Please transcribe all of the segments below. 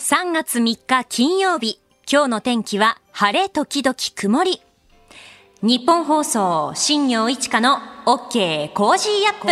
3月3日金曜日、今日の天気は晴れ時々曇り。ニッポン放送、新行市佳の OK Cozy up。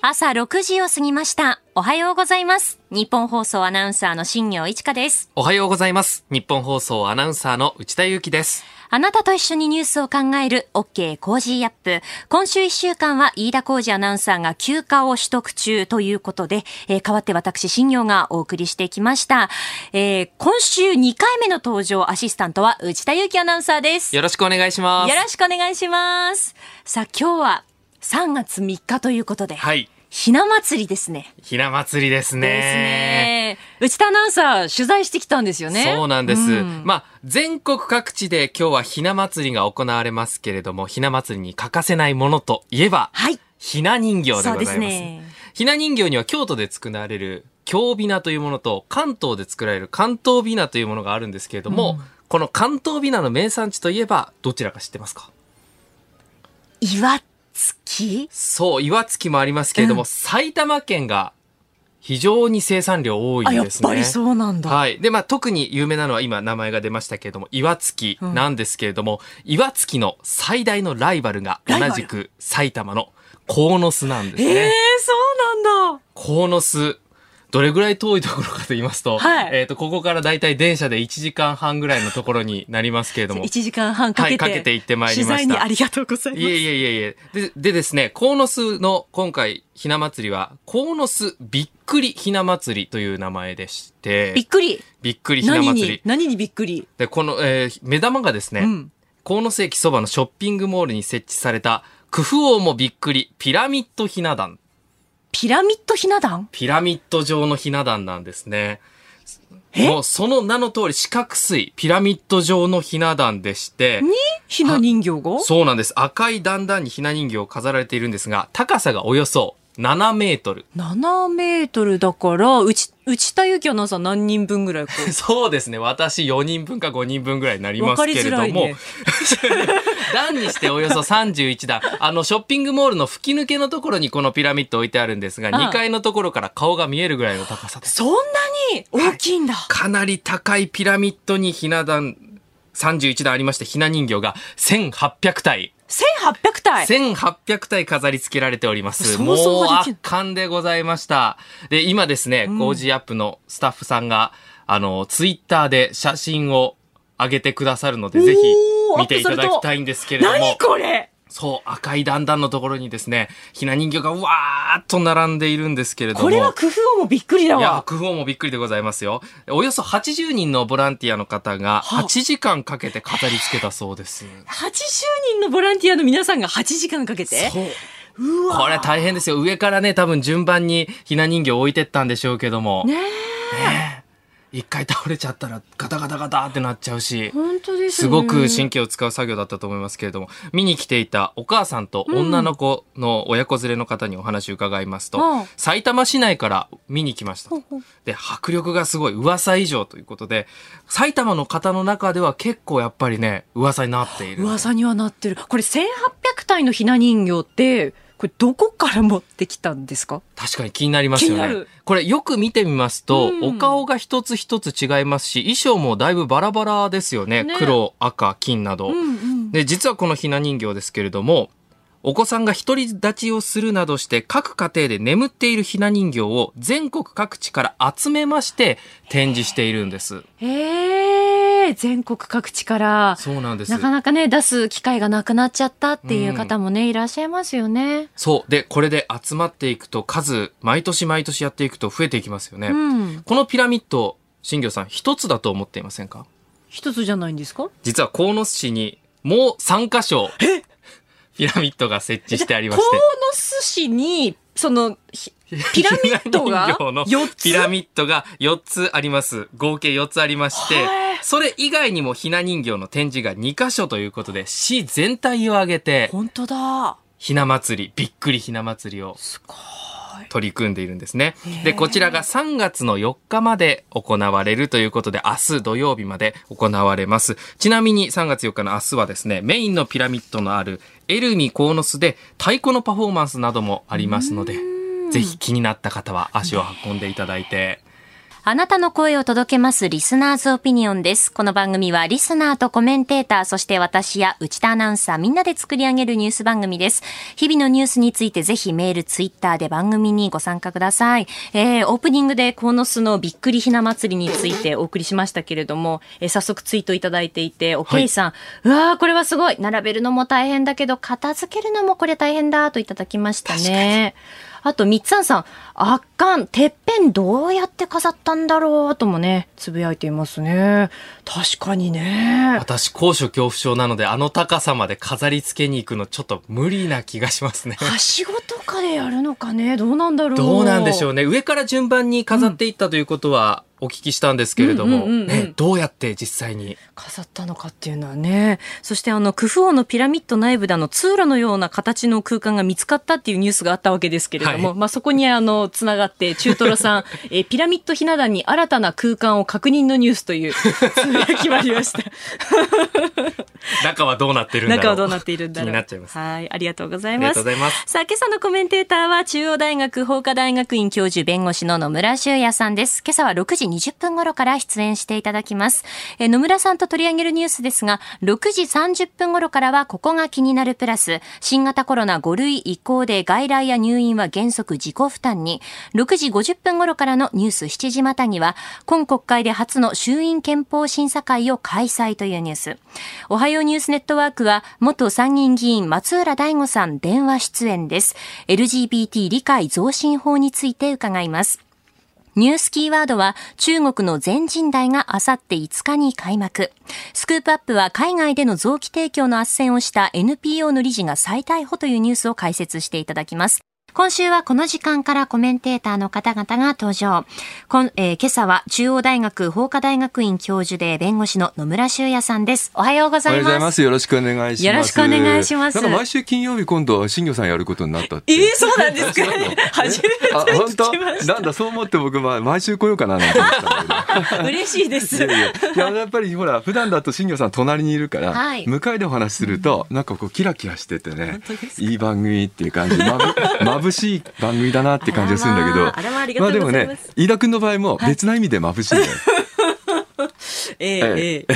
朝6時を過ぎました。おはようございます。ニッポン放送アナウンサーの新行市佳です。おはようございます。ニッポン放送アナウンサーの内田雄基です。あなたと一緒にニュースを考える OK Cozy up。今週1週間は飯田浩司アナウンサーが休暇を取得中ということで、えー代わって私、新業がお送りしてきました。えー今週2回目の登場アシスタントは内田祐樹アナウンサーです。よろしくお願いします。よろしくお願いします。さあ、今日は3月3日ということで、はい。ひな祭りですね。ひな祭りですね。ですね。内田アナウンサー、取材してきたんですよね。そうなんです。うんまあ、全国各地で今日はひな祭りが行われますけれども、ひな祭りに欠かせないものといえば、はい。ひな人形でございます。ですね。ひな人形には京都で作られる京びなというものと関東で作られる関東びなというものがあるんですけれども、うんこの関東びなの名産地といえばどちらか知ってますか？岩月そう、岩槻もありますけれども、うん埼玉県が非常に生産量多いんですね。ぱりそうなんだ。はい。で、まあ、特に有名なのは今名前が出ましたけれども、岩槻なんですけれども、岩槻の最大のライバルが同じく埼玉の鴻巣なんですええね。そうなんだ。鴻巣。どれぐらい遠いところかと言いますと、はいえっ、と、ここからだいたい電車で1時間半ぐらいのところになりますけれども、1時間半かけて、はいかけて行ってまいりましたありがとうございます。いえいえいえいえ。で、でですね、鴻巣の今回、ひな祭りは、鴻巣びっくりひな祭りという名前でして、びっくり。びっくりひな何祭り。に何にびっくり？で、この、えー目玉がですね、うん。鴻巣駅そばのショッピングモールに設置された、クフ王もびっくり、ピラミッドひな壇。ピラミッドひな壇？ピラミッド状のひな壇なんですね。え？もうその名の通り四角錐、ピラミッド状のひな壇でして、にひな人形が？そうなんです。赤い段々にひな人形を飾られているんですが、高さがおよそ7メートル。7メートルだから、うち、内田有紀アナウンサー何人分ぐらい。そうですね。私4人分か5人分ぐらいになりますけれども、ね。段にしておよそ31段。あの、ショッピングモールの吹き抜けのところにこのピラミッド置いてあるんですが、ああ2階のところから顔が見えるぐらいの高さです。そんなに大きいんだ。かなり高いピラミッドにひな壇、31段ありまして、ひな人形が1800体。1800体。1800体飾り付けられております。想もう圧巻でございました。で、今ですね、うん Cozy up のスタッフさんが、あの、ツイッターで写真を上げてくださるので、ぜひ見ていただきたいんですけれども何、これ？そう、赤い段々のところにですね、ひな人形がわーっと並んでいるんですけれども、これは工夫もびっくりだいや、わ。工夫もびっくりでございますよ。およそ80人のボランティアの方がはあ8時間かけて飾り付けたそうです。80人のボランティアの皆さんが8時間かけて？そう。うわこれ大変ですよ。上からね、多分順番にひな人形を置いてったんでしょうけども。ねねえ一回倒れちゃったらガタガタガタってなっちゃうし。本当ですすごく真神経を使う作業だったと思いますけれども、見に来ていたお母さんと女の子の親子連れの方にお話を伺いますと、うん埼玉市内から見に来ましたと。で、迫力がすごい噂以上ということで、埼玉の方の中では結構やっぱりね、噂になっている。噂にはなってる。これ1800体のひな人形って、これどこから持ってきたんですか？確かに気になりますよね。これよく見てみますと、うんお顔が一つ一つ違いますし、衣装もだいぶバラバラですよね。ね黒、赤、金など。うんうん。で、実はこのひな人形ですけれども、お子さんが独り立ちをするなどして各家庭で眠っているひな人形を全国各地から集めまして展示しているんです。へえ、全国各地から、そうなんです。なかなかね、出す機会がなくなっちゃったっていう方もね、いらっしゃいますよね。そう。で、これで集まっていくと数、毎年毎年やっていくと増えていきますよね。うん。このピラミッド、新業さん一つだと思っていませんか？一つじゃないんですか？実は鴻巣市にもう3箇所 ピラミッドが設置してありま鴻して。巣市に、その、ひピラミッドがひ な人形の4つ？ピラミッドが4つあります。合計4つありましてへ、それ以外にもひな人形の展示が2箇所ということで、市全体を挙げて、本当だ。ひな祭り、びっくりひな祭りをすごい。取り組んでいるんですね。で、こちらが3月の4日まで行われるということで、明日土曜日まで行われます。ちなみに3月4日の明日はですね、メインのピラミッドのあるエルミコーノスで太鼓のパフォーマンスなどもありますので、ぜひ気になった方は足を運んでいただいて、あなたの声を届けますリスナーズオピニオンです。この番組はリスナーとコメンテーター、そして私や内田アナウンサーみんなで作り上げるニュース番組です。日々のニュースについてぜひメール、ツイッターで番組にご参加ください。えー、オープニングで鴻巣のびっくりひな祭りについてお送りしましたけれども、えー、早速ツイートいただいていて、おけいさん、はい、うわー、これはすごい。並べるのも大変だけど、片付けるのもこれ大変だといただきましたね。あと、みっつんさん、圧巻、てっぺんどうやって飾ったんだろう？ともね、つぶやいていますね。確かにね。私、高所恐怖症なので、あの高さまで飾り付けに行くのちょっと無理な気がしますね。はしごとかでやるのかね、どうなんだろう？どうなんでしょうね。上から順番に飾っていったということは、お聞きしたんですけれども、ね、どうやって実際に？飾ったのかっていうのはねそしてあのクフ王のピラミッド内部であの通路のような形の空間が見つかったっていうニュースがあったわけですけれども、はい、まあそこにあのつながって中トロさん えピラミッドひな壇に新たな空間を確認のニュースというつぶやきまりました。中はどうなってるんだろう。中はどうなっているんだろう。気になっちゃいます。はいありがとうございます。ます。さあ今朝のコメンテーターは中央大学法科大学院教授弁護士の野村修也さんです。今朝は6時20分頃から出演していただきます。え野村さんと取り上げるニュースですが、6時30分頃からはここが気になるプラス、新型コロナ5類移行で外来や入院は原則自己負担に、に6時50分頃からのニュース7時またぎは、今国会で初の衆院憲法審査会を開催というニュース。おはようニュースネットワークは、元参議院議員松浦大吾さん電話出演です。LGBT 理解増進法について伺います。ニュースキーワードは中国の全人代があさって5日に開幕。スクープアップは海外での臓器提供の斡旋をした NPO の理事が再逮捕というニュースを解説していただきます。今週はこの時間からコメンテーターの方々が登場。こんえー、今朝は中央大学法科大学院教授で弁護士の野村修也さんです。おはようございます。おはようございます。よろしくお願いします。よろしくお願いします。なんか毎週金曜日今度は新業さんやることになったって。えー、そうなんですか？初めて聞きました。なんだ、そう思って僕、まあ、毎週来ようかななんて思った。嬉しいです。いやいや、いややっぱりほら、普段だと新業さん隣にいるから、はい、向かいでお話しすると、なんかこう、キラキラしててね、いい番組っていう感じ、まぶ眩しい番組だなって感じがするんだけど、まあでもね、飯田君の場合も別な意味で眩しいね。ええええ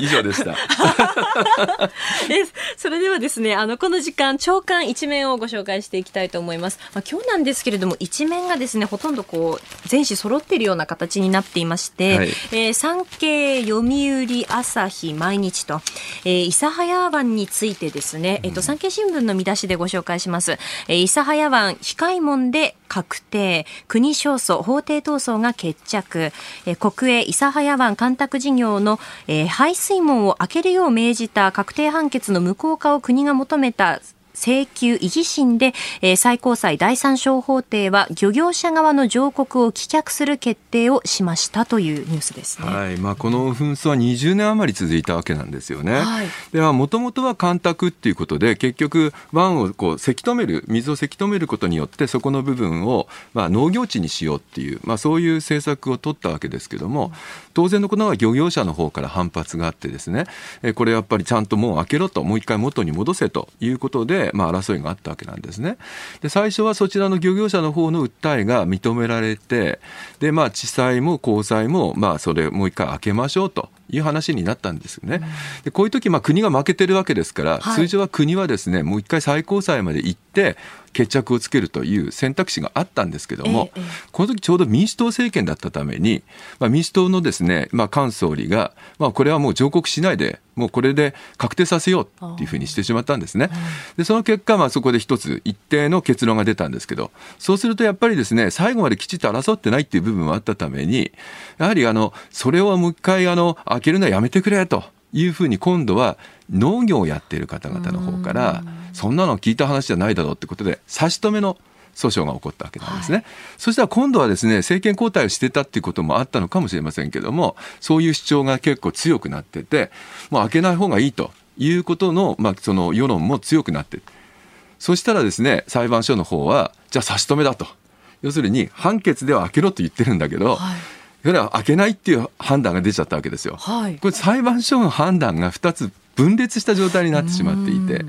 以上でした。えそれではですねあのこの時間長官一面をご紹介していきたいと思います。まあ、今日なんですけれども一面がですねほとんどこう全紙揃っているような形になっていまして、はい、えー、産経読売朝日毎日と、えー、諫早湾についてですね、えっ、ー、と産経新聞の見出しでご紹介します。えー、諫早湾非開門で確定。国勝訴法廷闘争が決着、え、国営諫早湾干拓事業の、え、排水門を開けるよう命じた確定判決の無効化を国が求めた請求維持審で、えー、最高裁第三小法廷は漁業者側の上告を棄却する決定をしましたというニュースですね。はい、まあこの紛争は20年余り続いたわけなんですよね。はい、ではもともとは干拓っていうことで結局湾をこうせき止める水をせき止めることによってそこの部分をまあ農業地にしようっていうまあそういう政策を取ったわけですけども、当然のことは漁業者の方から反発があってですね、えこれやっぱりちゃんともう開けろともう一回元に戻せということでまあ、争いがあったわけなんですね。で最初はそちらの漁業者の方の訴えが認められてで、まあ、地裁も高裁も、まあ、それもう一回開けましょうと。いう話になったんですよね。でこういう時、まあ、国が負けてるわけですから、はい、通常は国はですねもう一回最高裁まで行って決着をつけるという選択肢があったんですけども、ええ、この時ちょうど民主党政権だったために、まあ、民主党のですね、まあ、菅総理が、まあ、これはもう上告しないでもうこれで確定させようっていうふうにしてしまったんですね。でその結果、まあ、そこで一つ一定の結論が出たんですけどそうするとやっぱりですね最後まできちっと争ってないっていう部分もあったためにやはりあのそれをもう一回あの開けるのはやめてくれというふうに今度は農業をやっている方々の方からそんなの聞いた話じゃないだろうってことで差し止めの訴訟が起こったわけなんですね、はい、そしたら今度はですね政権交代をしてたっていうこともあったのかもしれませんけどもそういう主張が結構強くなっててもう開けない方がいいということの,、まあその世論も強くなってそしたらですね裁判所の方はじゃあ差し止めだと。要するに判決では開けろと言ってるんだけど、はい。それは開けないっていう判断が出ちゃったわけですよ。はい、これ裁判所の判断が2つ分裂した状態になってしまっていて。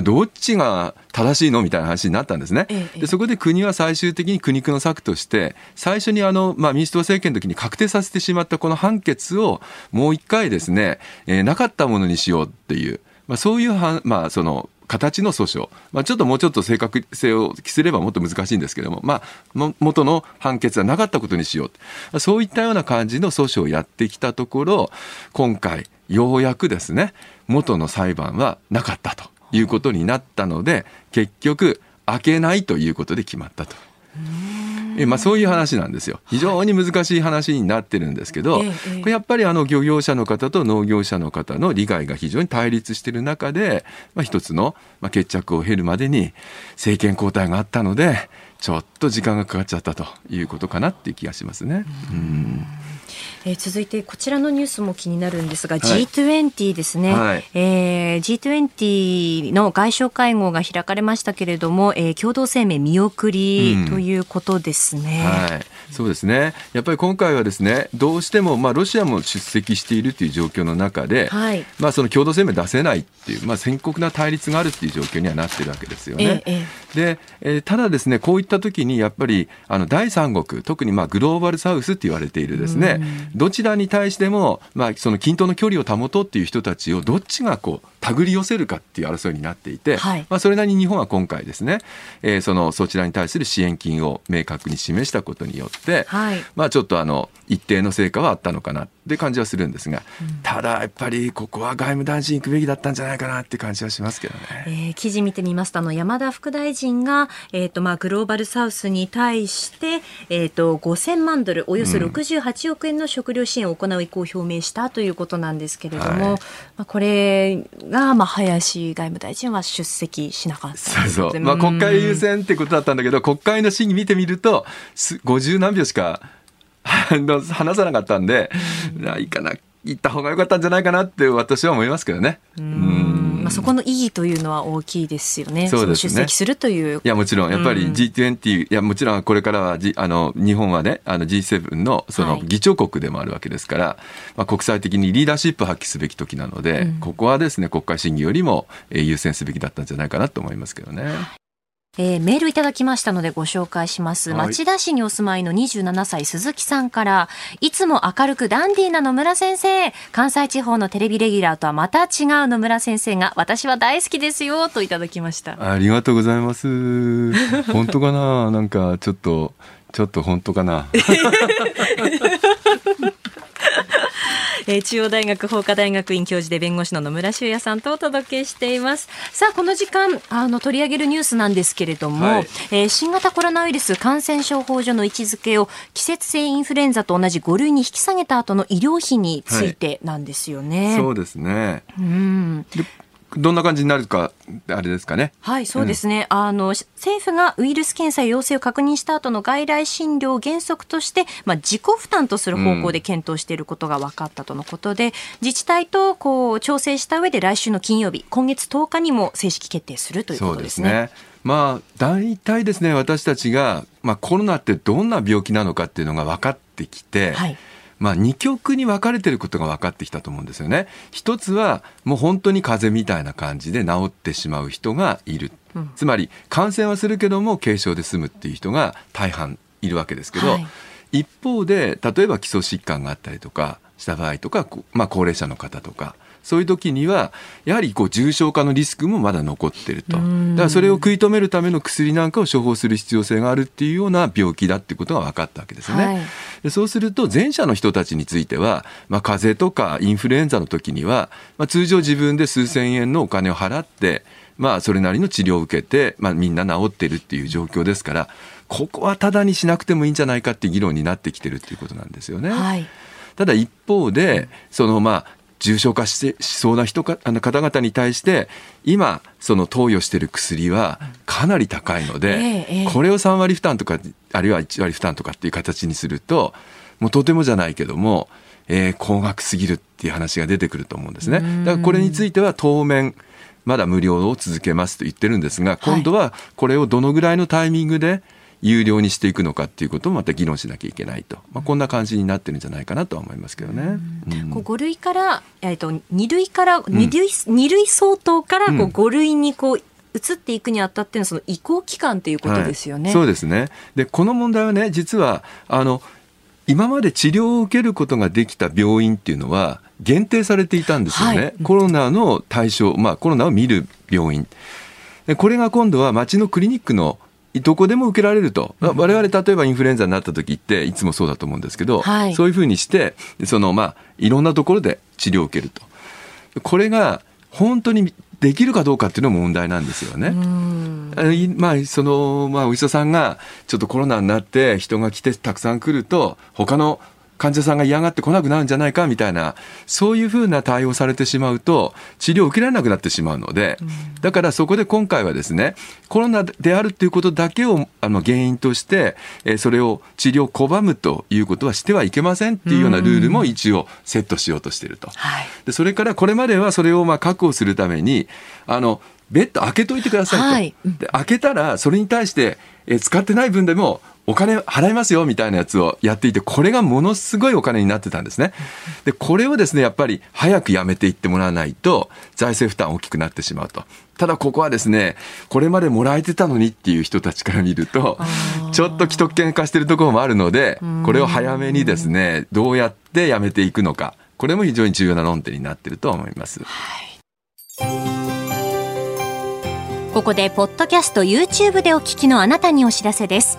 どっちが正しいのみたいな話になったんですね。ええでそこで国は最終的に苦肉の策として最初にあの、まあ、民主党政権の時に確定させてしまったこの判決をもう一回ですね、えーなかったものにしようっていう、まあ、そういうは、まあ、その形の訴訟、まあ、ちょっともうちょっと正確性を期すればもっと難しいんですけども、まあ、も元の判決はなかったことにしようそういったような感じの訴訟をやってきたところ今回ようやくですね元の裁判はなかったということになったので結局開けないということで決まったと。えまあ、そういう話なんですよ。非常に難しい話になってるんですけど、ええこれやっぱりあの漁業者の方と農業者の方の利害が非常に対立している中で、まあ、一つのまあ決着を経るまでに政権交代があったので、ちょっと時間がかかっちゃったということかなっていう気がしますね。うんえー続いてこちらのニュースも気になるんですが、い。G20 ですね、はい。えー G20 の外相会合が開かれましたけれども、えー共同声明見送りうん。ということですね。はい、そうですね。やっぱり今回はですね、どうしてもまあロシアも出席しているという状況の中で、はいまあその共同声明出せないっていう、まあ深刻な対立があるっていう状況にはなってるわけですよね。えええで、えーただですね、こういった時にやっぱりあの第三国、特にまあグローバルサウスって言われているですね、どちらに対してもまあその均等の距離を保とうっていう人たちをどっちがこう手繰り寄せるかっていう争いになっていて、はいまあそれなりに日本は今回ですね、えーそのそちらに対する支援金を明確に示したことによって、はい。まあちょっとあの一定の成果はあったのかなって感じはするんですが、ただやっぱりここは外務大臣行くべきだったんじゃないかなって感じはしますけどね。えー記事見てみますとあの山田副大臣が、えーとまあ、グローバルサウスに対して、えー、と5000万ドルおよそ68億円の食料支援を行う意向を表明したということなんですけれども、はいまあ、これが、まあ、林外務大臣は出席しなかったそうそう。まあ国会優先ってことだったんだけど、国会の審議見てみると、す50何秒しか 話さなかったんで、いいかな、行った方が良かったんじゃないかなって私は思いますけどね。うん。まあ、そこの意義というのは大きいですよね。そうですね。の出席するという。いやもちろんやっぱりうん。G20、いやもちろんこれからは、G、あの日本はねあの G7 のそはい。の議長国でもあるわけですから、まあ、国際的にリーダーシップを発揮すべき時なので、ここはですね国会審議よりもえー優先すべきだったんじゃないかなと思いますけどね。えーメールいただきましたのでご紹介します。はい町田市にお住まいの27歳鈴木さんから、いつも明るくダンディーな野村先生、関西地方のテレビレギュラーとはまた違う野村先生が私は大好きですよといただきました。ありがとうございます。本当かな？なんかちょっとちょっと本当かな？えー中央大学法科大学院教授で弁護士の野村修也さんとお届けしています。さあ、この時間、あの、取り上げるニュースなんですけれども、はいえー新型コロナウイルス感染症法上の位置づけを季節性インフルエンザと同じ5類に引き下げた後の医療費についてなんですよね。そうですね。うん。でどんな感じになるかあれですかね。はい、そうですね。あの、政府がウイルス検査陽性を確認した後の外来診療を原則として、まあ、自己負担とする方向で検討していることが分かったとのことで、自治体とこう調整した上で来週の金曜日、今月10日にも正式決定するというこそうでとですすね。ね。まあ大体ですね私たちが、まあ、コロナってどんな病気なのかっていうのが分かってきて、はい。まあ、二極に分かれてることが分かってきたと思うんですよね。一つはもう本当に風邪みたいな感じで治ってしまう人がいる。うんつまり感染はするけども軽症で済むっていう人が大半いるわけですけど、はい一方で例えば基礎疾患があったりとかした場合とか、まあ、高齢者の方とかそういう時にはやはりこう重症化のリスクもまだ残ってるとだうんからそれを食い止めるための薬なんかを処方する必要性があるっていうような病気だってことが分かったわけですね。はいでそうすると前者の人たちについては、まあ、風邪とかインフルエンザの時には、まあ、通常自分で数千円のお金を払って、まあ、それなりの治療を受けて、まあ、みんな治ってるっていう状況ですからここはただにしなくてもいいんじゃないかって議論になってきてるっていうことなんですよね。はい。ただ一方でそのまあ重症化してしそうな人かあの方々に対して今その投与している薬はかなり高いので、ええええ。これを3割負担とかあるいは1割負担とかっていう形にするともうとてもじゃないけども、えー高額すぎるっていう話が出てくると思うんですね。だからこれについては当面まだ無料を続けますと言ってるんですが今度はこれをどのぐらいのタイミングで有料にしていくのかっていうこともまた議論しなきゃいけないと、まあ、こんな感じになってるんじゃないかなとは思いますけどね。うん、こう5類から、えーと、2類から2類,、2類相当からこう5類にこう移っていくにあたってのその移行期間ということですよね。はい、そうですね。でこの問題はね実はあの今まで治療を受けることができた病院っていうのは限定されていたんですよね、はい、コロナの対象、まあ、コロナを見る病院。これが今度は町のクリニックのどこでも受けられると、我々例えばインフルエンザになった時っていつもそうだと思うんですけど、はい、そういうふうにしてそのまあいろんなところで治療を受けると。これが本当にできるかどうかっていうのも問題なんですよね。まあそのまあお医者さんがちょっとコロナになって人が来てたくさん来ると他の患者さんが嫌がってこなくなるんじゃないかみたいなそういうふうな対応されてしまうと治療を受けられなくなってしまうので、だからそこで今回はですねコロナであるということだけをあの原因として、えそれを治療を拒むということはしてはいけませんっていうようなルールも一応セットしようとしていると。でそれからこれまではそれをまあ確保するためにあのベッド開けといてくださいと、はい、で開けたらそれに対してえ使ってない分でもお金払いますよみたいなやつをやっていて、これがものすごいお金になってたんですね。で、これをですね、やっぱり早くやめていってもらわないと、財政負担大きくなってしまうと。ただここはですね、これまでもらえてたのにっていう人たちから見ると、ちょっと既得権化してるところもあるので、これを早めにですね、どうやってやめていくのか、これも非常に重要な論点になっていると思います。はいここでポッドキャスト YouTube でお聞きのあなたにお知らせです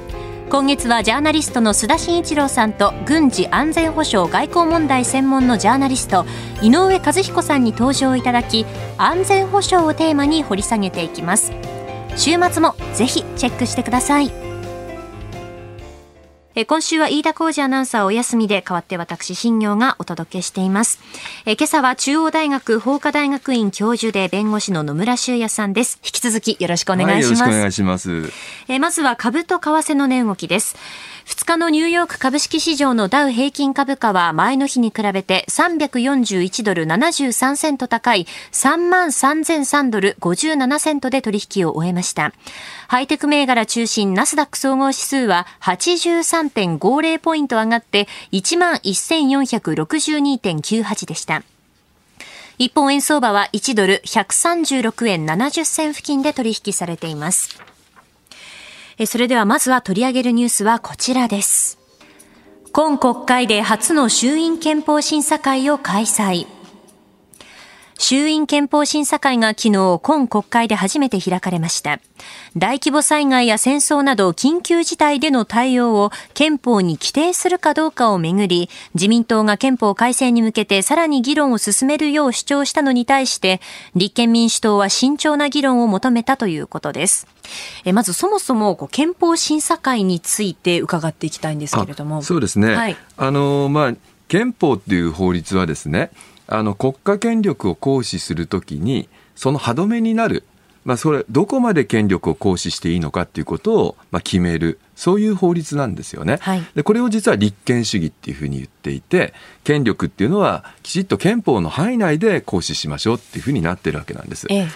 今月はジャーナリストの須田慎一郎さんと軍事安全保障外交問題専門のジャーナリスト井上和彦さんに登場いただき安全保障をテーマに掘り下げていきます。週末もぜひチェックしてください。え今週は飯田浩二アナウンサーお休みで代わって私新業がお届けしています。え今朝は中央大学法科大学院教授で弁護士の野村修也さんです。引き続きよろしくお願いします、はい、よろしくお願いします。えまずは株と為替の値動きです2日のニューヨーク株式市場のダウ平均株価は前の日に比べて341ドル73セント高い3万3003ドル57セントで取引を終えました。ハイテク銘柄中心ナスダック総合指数は83.50ポイント上がって11,462.98でした。一方円相場は1ドル136円70銭付近で取引されています。それではまずは取り上げるニュースはこちらです。今国会で初の衆院憲法審査会を開催。衆院憲法審査会が昨日、今国会で初めて開かれました。大規模災害や戦争など緊急事態での対応を憲法に規定するかどうかをめぐり、自民党が憲法改正に向けてさらに議論を進めるよう主張したのに対して、立憲民主党は慎重な議論を求めたということです。えまずそもそもこう憲法審査会について伺っていきたいんですけれども。そうですね。はい、あのまあ憲法っていう法律はですね、あの国家権力を行使するときにその歯止めになる、まあ、それどこまで権力を行使していいのかっていうことを、まあ、決めるそういう法律なんですよね、はい、でこれを実は立憲主義っていうふうに言っていて権力っていうのはきちっと憲法の範囲内で行使しましょうっていうふうになってるわけなんです。ええ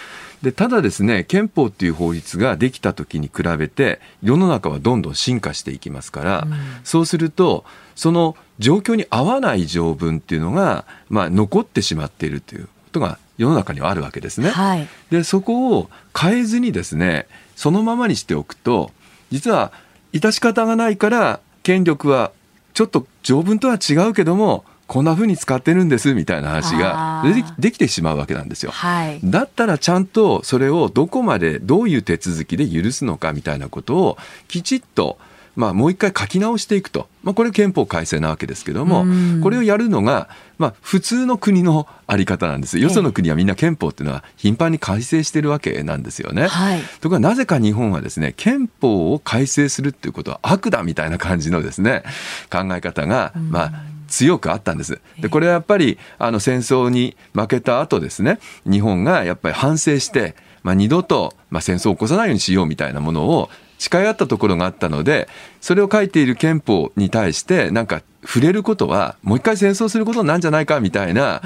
でただですね憲法っていう法律ができた時に比べて世の中はどんどん進化していきますから、うん、そうするとその状況に合わない条文っていうのが、まあ、残ってしまっているということが世の中にはあるわけですね。はい、でそこを変えずにですねそのままにしておくと実は致し方がないから権力はちょっと条文とは違うけどもこんなふうに使ってるんですみたいな話ができてしまうわけなんですよ、はい、だったらちゃんとそれをどこまでどういう手続きで許すのかみたいなことをきちっとまあ、もう一回書き直していくと、まあ、これ憲法改正なわけですけども、これをやるのが、まあ、普通の国のあり方なんです。よその国はみんな憲法っていうのは頻繁に改正してるわけなんですよね。はい、ところがなぜか日本はですね、憲法を改正するっていうことは悪だみたいな感じのですね、考え方が、まあ、強くあったんです。で、これはやっぱり、あの、戦争に負けた後ですね、日本がやっぱり反省して、まあ、二度と、まあ、戦争を起こさないようにしようみたいなものを誓い合ったところがあったのでそれを書いている憲法に対してなんか触れることはもう一回戦争することなんじゃないかみたいな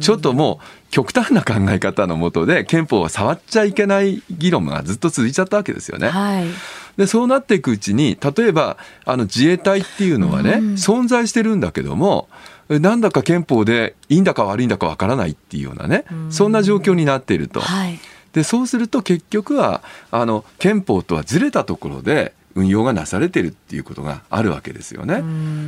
ちょっともう極端な考え方のもとで憲法は触っちゃいけない議論がずっと続いちゃったわけですよね。はい。でそうなっていくうちに例えばあの自衛隊っていうのはね、存在してるんだけどもなんだか憲法でいいんだか悪いんだかわからないっていうようなねそんな状況になっていると。はいでそうすると結局はあの憲法とはずれたところで運用がなされてるっていうことがあるわけですよね。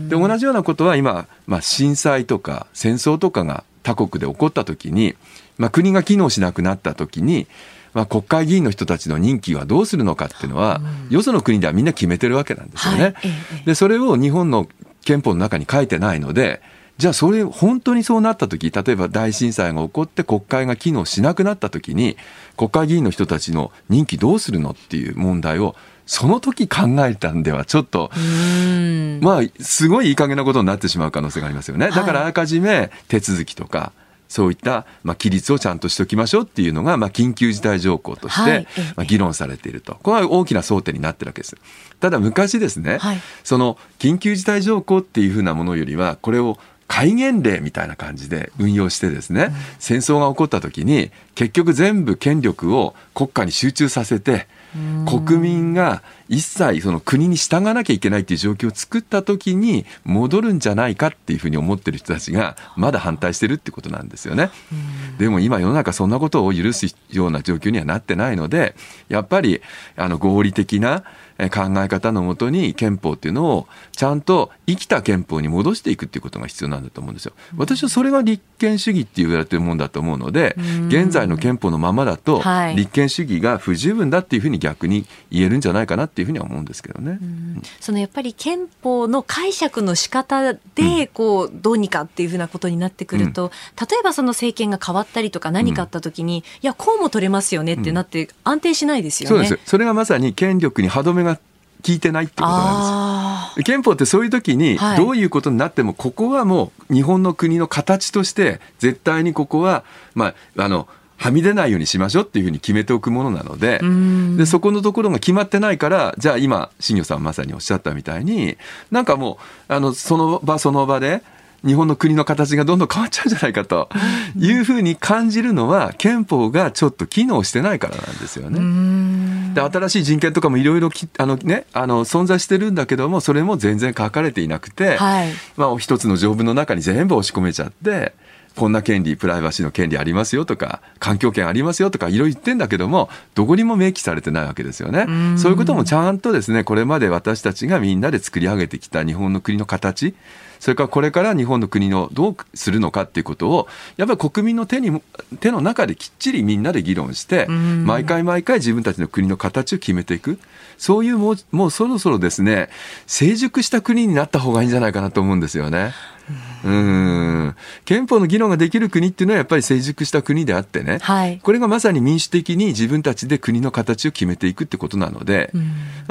で同じようなことは今、まあ、震災とか戦争とかが他国で起こった時に、まあ、国が機能しなくなった時に、まあ、国会議員の人たちの任期はどうするのかっていうのは、よその国ではみんな決めてるわけなんですよね。はいええでそれを日本の憲法の中に書いてないのでじゃあそれ本当にそうなった時例えば大震災が起こって国会が機能しなくなった時に国会議員の人たちの任期どうするのっていう問題をその時考えたんではちょっとうんまあすごいいい加減なことになってしまう可能性がありますよね。だからあらかじめ手続きとかそういった、まあ、規律をちゃんとしておきましょうっていうのが、まあ、緊急事態条項として、まあ、議論されていると。これは大きな争点になってるわけです。ただ昔ですね、はいその緊急事態条項っていうふうなものよりは、これを戒厳令みたいな感じで運用してですね、戦争が起こった時に結局全部権力を国家に集中させて国民が一切その国に従わなきゃいけないっていう状況を作った時に戻るんじゃないかっていうふうに思ってる人たちがまだ反対してるってことなんですよね。でも今世の中そんなことを許すような状況にはなってないのでやっぱりあの合理的なえ考え方のもとに憲法っていうのをちゃんと生きた憲法に戻していくっていうことが必要なんだと思うんですよ。私はそれが立憲主義って言われてるもんだと思うので現在の憲法のままだとはい立憲主義が不十分だっていうふうに逆に言えるんじゃないかなっていうふうには思うんですけどね。そのやっぱり憲法の解釈の仕方でこうどうにかっていうふうなことになってくると、例えばその政権が変わったりとか何かあった時に、いやこうも取れますよねってなって安定しないですよね。そうです。それがまさに権力に歯止めが効いてないってことなんですよ。憲法ってそういう時にはい。どういうことになってもここはもう日本の国の形として絶対にここはまああのはみ出ないようにしましょうっていうふうに決めておくものなのでん。でそこのところが決まってないからじゃあ今新庄さんまさにおっしゃったみたいになんかもうあのその場その場で日本の国の形がどんどん変わっちゃうんじゃないかというふうに感じるのは憲法がちょっと機能してないからなんですよね。で新しい人権とかもいろいろきあの、ね、あの存在してるんだけどもそれも全然書かれていなくて、はいまあ、一つの条文の中に全部押し込めちゃってこんな権利プライバシーの権利ありますよとか環境権ありますよとかいろいろ言ってんだけどもどこにも明記されてないわけですよね。そういうこともちゃんとですねこれまで私たちがみんなで作り上げてきた日本の国の形それからこれから日本の国のどうするのかっていうことをやっぱり国民の手にも手の中できっちりみんなで議論して毎回毎回自分たちの国の形を決めていくそういうもうもうそろそろですね成熟した国になった方がいいんじゃないかなと思うんですよね。うん。憲法の議論ができる国っていうのはやっぱり成熟した国であってね、はい。これがまさに民主的に自分たちで国の形を決めていくってことなので、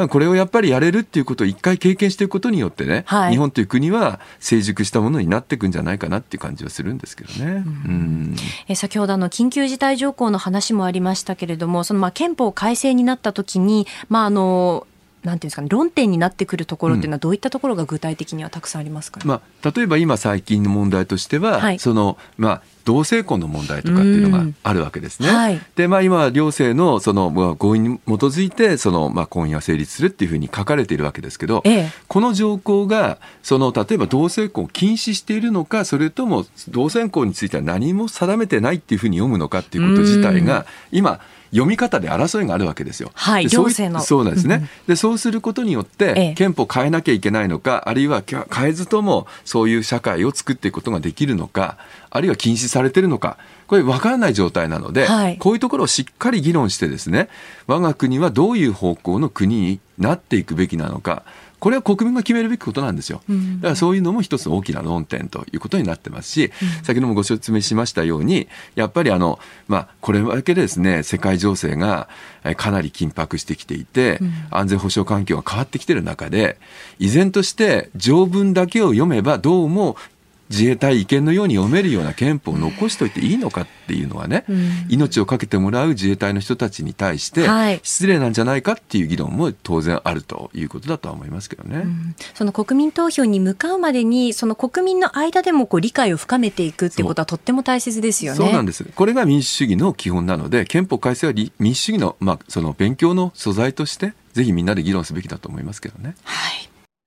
これをやっぱりやれるっていうことを一回経験していくことによってね、はい。日本という国は成熟したものになっていくんじゃないかなっていう感じはするんですけどね。うん。えー先ほどあの緊急事態条項の話もありましたけれども、そのまあ憲法改正になった時に、まああのなんていうんですかね、論点になってくるところっていうのはどういったところが具体的にはたくさんありますかね？まあ、例えば今最近の問題としては、はい。そのまあ同性婚の問題とかっていうのがあるわけですね。うん。はい。でまあ今両性のそのまあ合意に基づいてそのまあ婚姻は成立するっていうふうに書かれているわけですけど、ええ。この条項がその例えば同性婚を禁止しているのかそれとも同性婚については何も定めてないっていうふうに読むのかっていうこと自体が今読み方で争いがあるわけですよ。はい行政のそうなんですね。でそうすることによっええて憲法変えなきゃいけないのかあるいは変えずともそういう社会を作っていくことができるのかあるいは禁止されてるのかこれ分からない状態なので、はいこういうところをしっかり議論してですね我が国はどういう方向の国になっていくべきなのかこれは国民が決めるべきことなんですよ。だからそういうのも一つの大きな論点ということになってますし、先ほどもご説明しましたように、やっぱりあの、まあ、これだけですね、世界情勢がえーかなり緊迫してきていて、安全保障環境が変わってきている中で、依然として条文だけを読めばどうも自衛隊違憲のように読めるような憲法を残しといていいのかっていうのはね、うん、命を懸けてもらう自衛隊の人たちに対して失礼なんじゃないかっていう議論も当然あるということだとは思いますけどね。うん、その国民投票に向かうまでにその国民の間でもこう理解を深めていくっていうことはとっても大切ですよね。そうなんです。これが民主主義の基本なので憲法改正は民主主義のまあその勉強の素材としてぜひみんなで議論すべきだと思いますけどね。はい。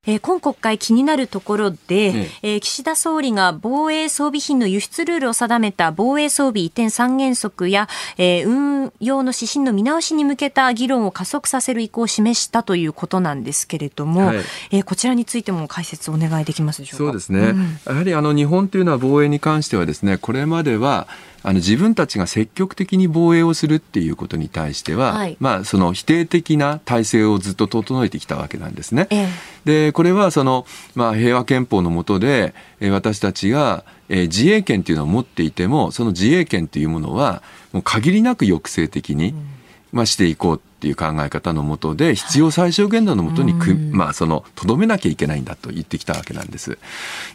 えー、今国会気になるところで、ええー、岸田総理が防衛装備品の輸出ルールを定めた防衛装備移転三原則や、えー、運用の指針の見直しに向けた議論を加速させる意向を示したということなんですけれども、はい、えー、こちらについても解説お願いできますでしょうか？そうですね。うん、やはりあの日本というのは防衛に関してはですね、これまではあの自分たちが積極的に防衛をするっていうことに対しては、はい、まあ、その否定的な体制をずっと整えてきたわけなんですね。ええ、でこれはその、まあ、平和憲法の下で、え私たちが、え自衛権というのを持っていてもその自衛権というものはもう限りなく抑制的に、うんまあ、していこうっていう考え方のもとで必要最小限度のもとにく、まあ、そのとどめなきゃいけないんだと言ってきたわけなんです。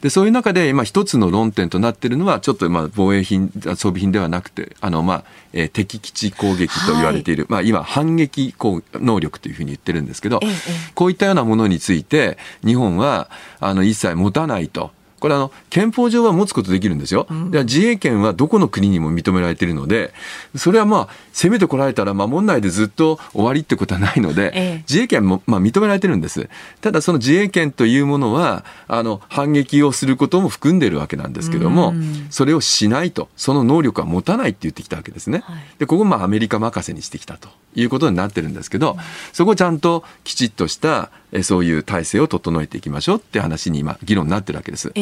でそういう中で今一つの論点となっているのはちょっとまあ防衛品装備品ではなくてあのまあ、えー、敵基地攻撃と言われている、はい、まあ今反撃能力というふうに言ってるんですけど、ええ、こういったようなものについて日本はあの一切持たないと。これあの、憲法上は持つことできるんですよ。うん、自衛権はどこの国にも認められているので、それはまあ、攻めてこられたら守んないでずっと終わりってことはないので、ええ、自衛権もまあ認められてるんです。ただその自衛権というものは、あの、反撃をすることも含んでるわけなんですけども、それをしないと、その能力は持たないって言ってきたわけですね。はい、で、ここまあアメリカ任せにしてきたということになってるんですけど、そこをちゃんときちっとしたそういう体制を整えていきましょうって話に今議論になってるわけです。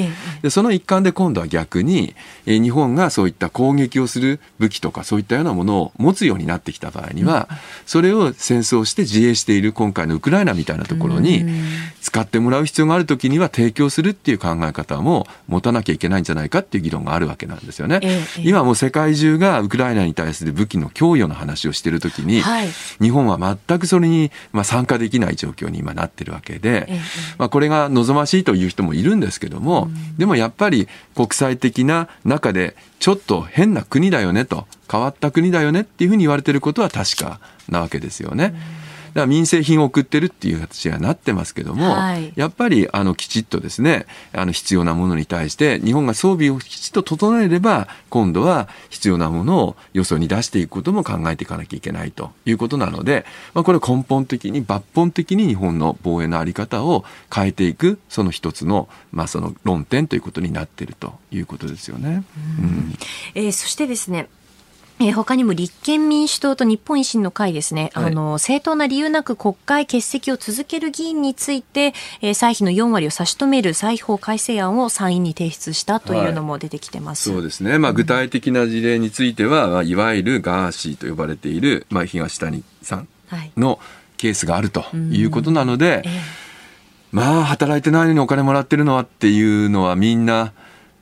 でその一環で今度は逆に日本がそういった攻撃をする武器とかそういったようなものを持つようになってきた場合には、それを戦争して自衛している今回のウクライナみたいなところに使ってもらう必要がある時には提供するっていう考え方も持たなきゃいけないんじゃないかっていう議論があるわけなんですよね。今もう世界中がウクライナに対する武器の供与の話をしてる時に、はい、日本は全くそれにまあ参加できない状況に今なってるわけで、まあ、これが望ましいという人もいるんですけども、でもやっぱり国際的な中でちょっと変な国だよねと変わった国だよねっていうふうに言われてることは確かなわけですよね。だから民生品を送ってるっていう形にはなってますけども、はい、やっぱりあのきちっとですねあの必要なものに対して日本が装備をきちっと整えれば今度は必要なものをよそに出していくことも考えていかなきゃいけないということなので、まあ、これ根本的に抜本的に日本の防衛の在り方を変えていくその一つの,、まあその論点ということになっているということですよね。うん、えー、そしてですねえー、他にも立憲民主党と日本維新の会ですね、はい、あの正当な理由なく国会欠席を続ける議員について、えー、歳費の4割を差し止める歳法改正案を参院に提出したというのも出てきてます、はい、そうですね、まあ、具体的な事例については、うん、いわゆるガーシーと呼ばれている、まあ、東谷さんのケースがあるということなので、はいうんえ。ー、まあ働いてないのにお金もらってるのはっていうのはみんな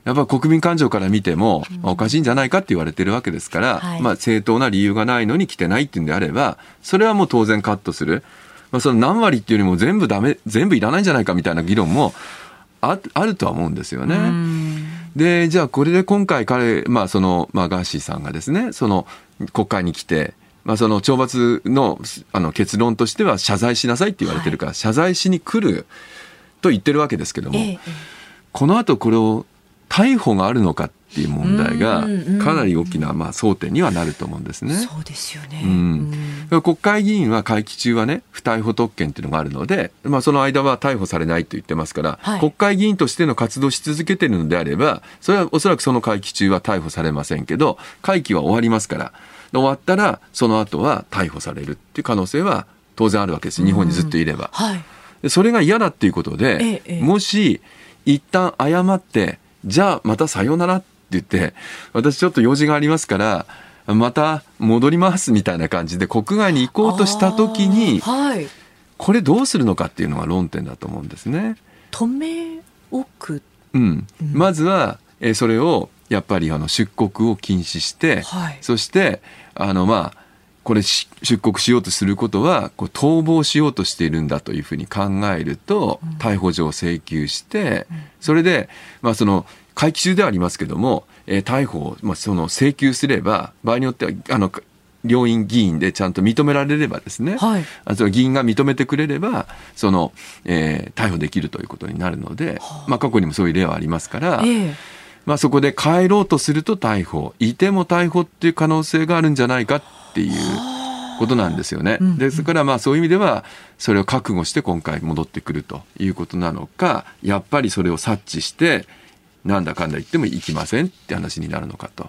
やっぱ国民感情から見ても、おかしいんじゃないかって言われてるわけですから、はい、まあ正当な理由がないのに来てないっていうんであれば、それはもう当然カットする。まあその何割っていうよりも全部ダメ、全部いらないんじゃないかみたいな議論もああるとは思うんですよね。で、じゃあこれで今回彼、まあその、まあガーシーさんがですね、その国会に来て、まあ、その懲罰のあの結論としては謝罪しなさいって言われてるから、はい、謝罪しに来ると言ってるわけですけども、ええ、この後これを逮捕があるのかっていう問題がかなり大きなまあ争点にはなると思うんですね。そうですよね。うん、国会議員は会期中はね不逮捕特権っていうのがあるので、まあその間は逮捕されないと言ってますから、はい、国会議員としての活動し続けてるのであれば、それはおそらくその会期中は逮捕されませんけど、会期は終わりますから、終わったらその後は逮捕されるっていう可能性は当然あるわけです。日本にずっといれば。はい、それが嫌だっていうことで、ええ、もし一旦謝ってじゃあまたさようならって言って、私ちょっと用事がありますから、また戻りますみたいな感じで国外に行こうとした時に、はい、これどうするのかっていうのが論点だと思うんですね。止め置く、うん、うん、まずは、えそれをやっぱりあの出国を禁止して、はい、そしてあのまあこれ出国しようとすることはこう逃亡しようとしているんだというふうに考えると、逮捕状を請求して、それで、まあ、その会期中ではありますけども、えー、逮捕を、まあ、その請求すれば、場合によっては、あの、両院議員でちゃんと認められればですね、はい、あその議員が認めてくれれば、その、えー、逮捕できるということになるので、はあ、まあ過去にもそういう例はありますから、えー、まあそこで帰ろうとすると逮捕、いても逮捕っていう可能性があるんじゃないかっていうことなんですよね。ですからまあそういう意味では、それを覚悟して今回戻ってくるということなのか、やっぱりそれを察知して、なんだかんだ言っても行きませんって話になるのかと。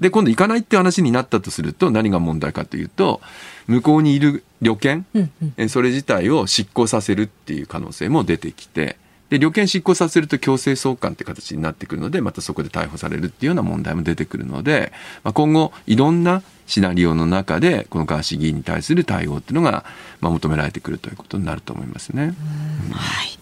で、今度行かないって話になったとすると何が問題かというと、向こうにいる旅券、うんうん、それ自体を執行させるっていう可能性も出てきて、で、旅券執行させると強制送還って形になってくるので、またそこで逮捕されるっていうような問題も出てくるので、まあ、今後、いろんなシナリオの中で、このガーシー議員に対する対応っていうのが、まあ、求められてくるということになると思いますね。はい。